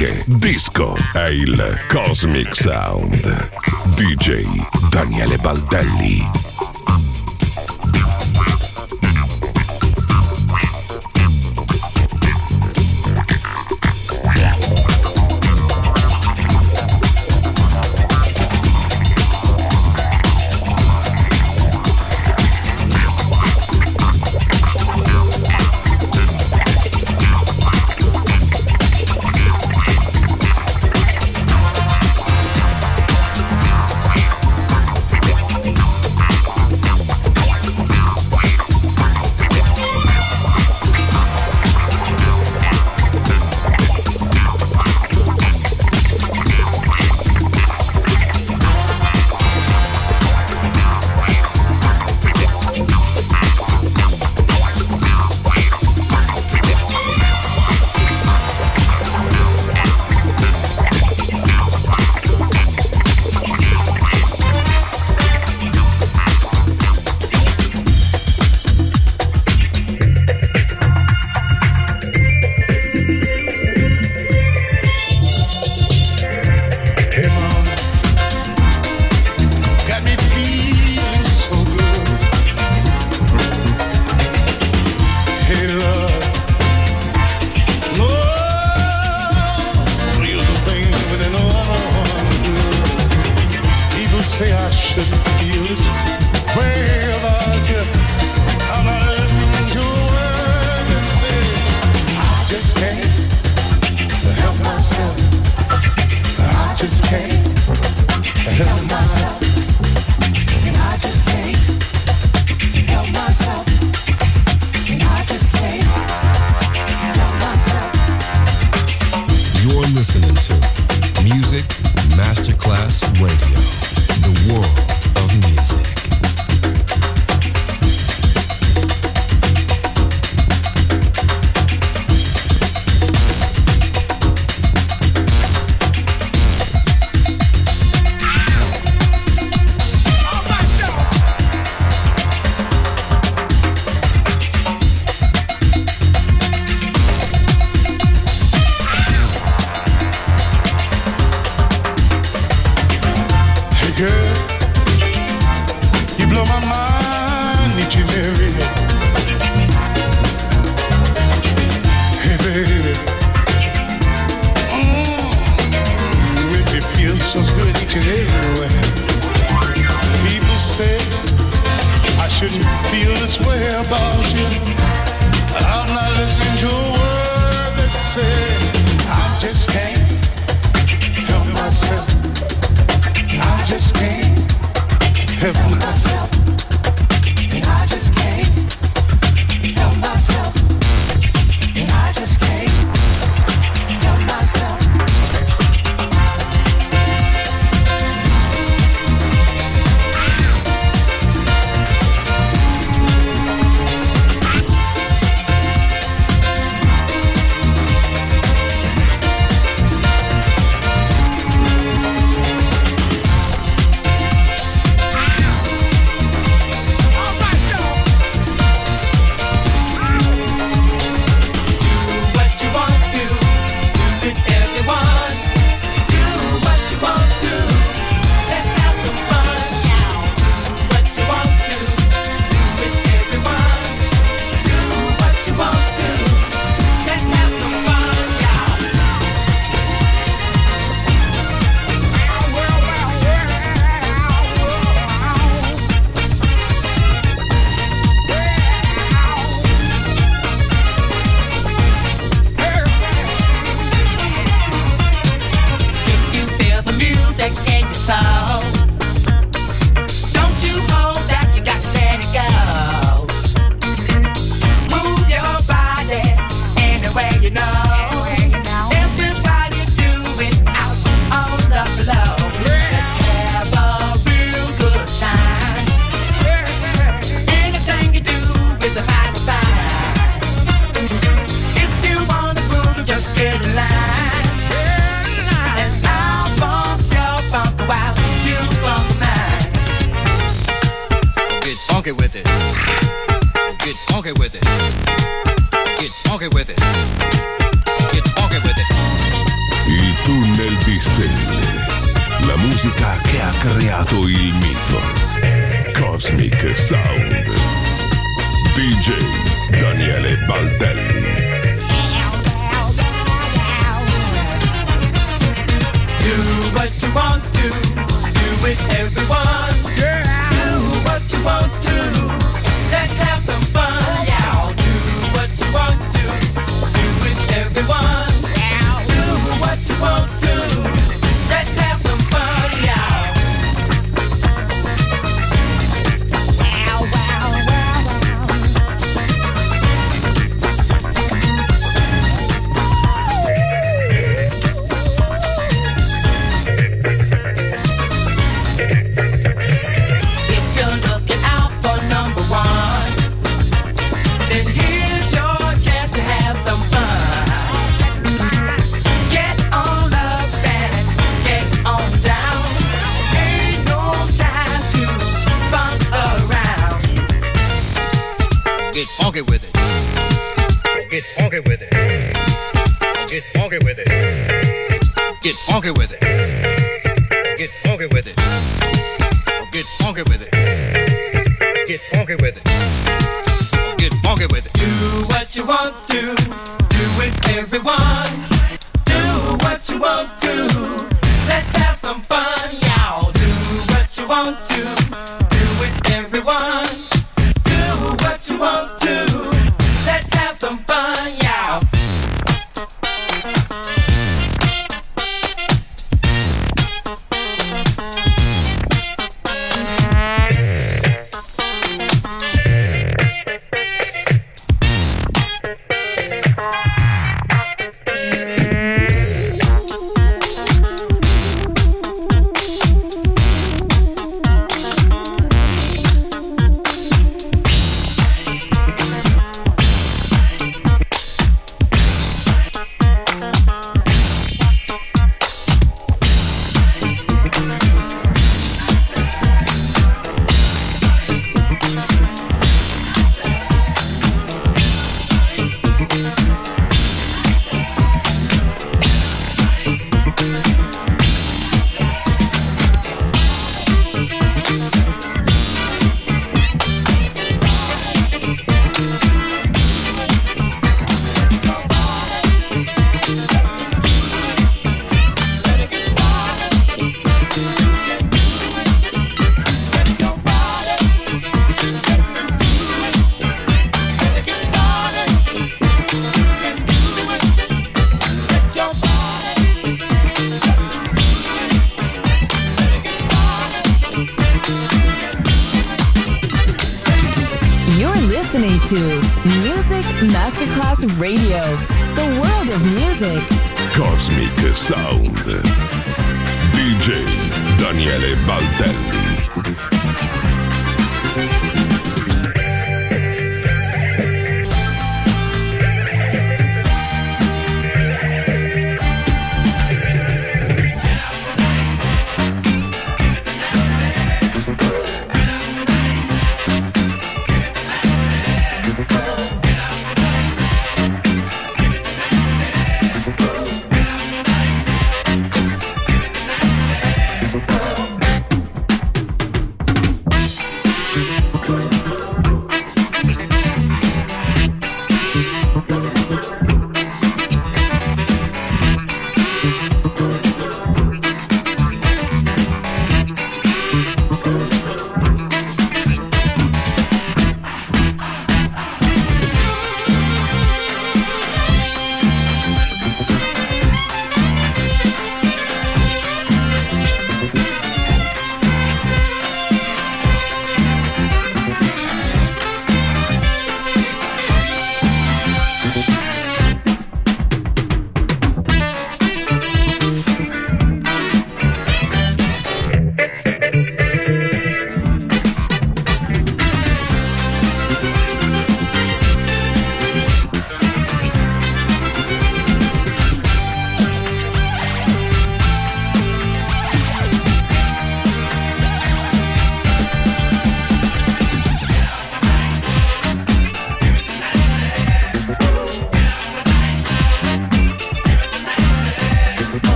Reggae, disco. È il Cosmic Sound. DJ Daniele Baldelli.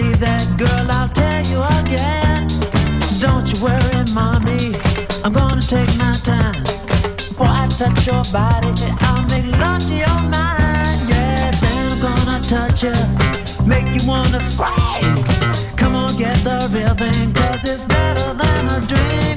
see that girl, I'll tell you again. Don't you worry, mommy. I'm gonna take my time. Before I touch your body, I'll make love to your mind. Yeah, then I'm gonna touch you, make you wanna scream. Come on, get the real thing, cause it's better than a dream.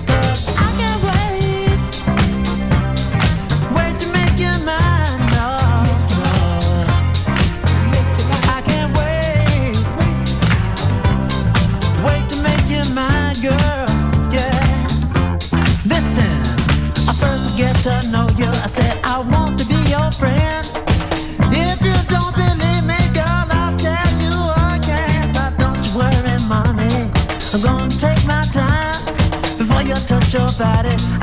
about it.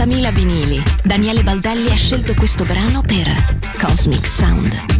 70.000 vinili. Daniele Baldelli ha scelto questo brano per Cosmic Sound.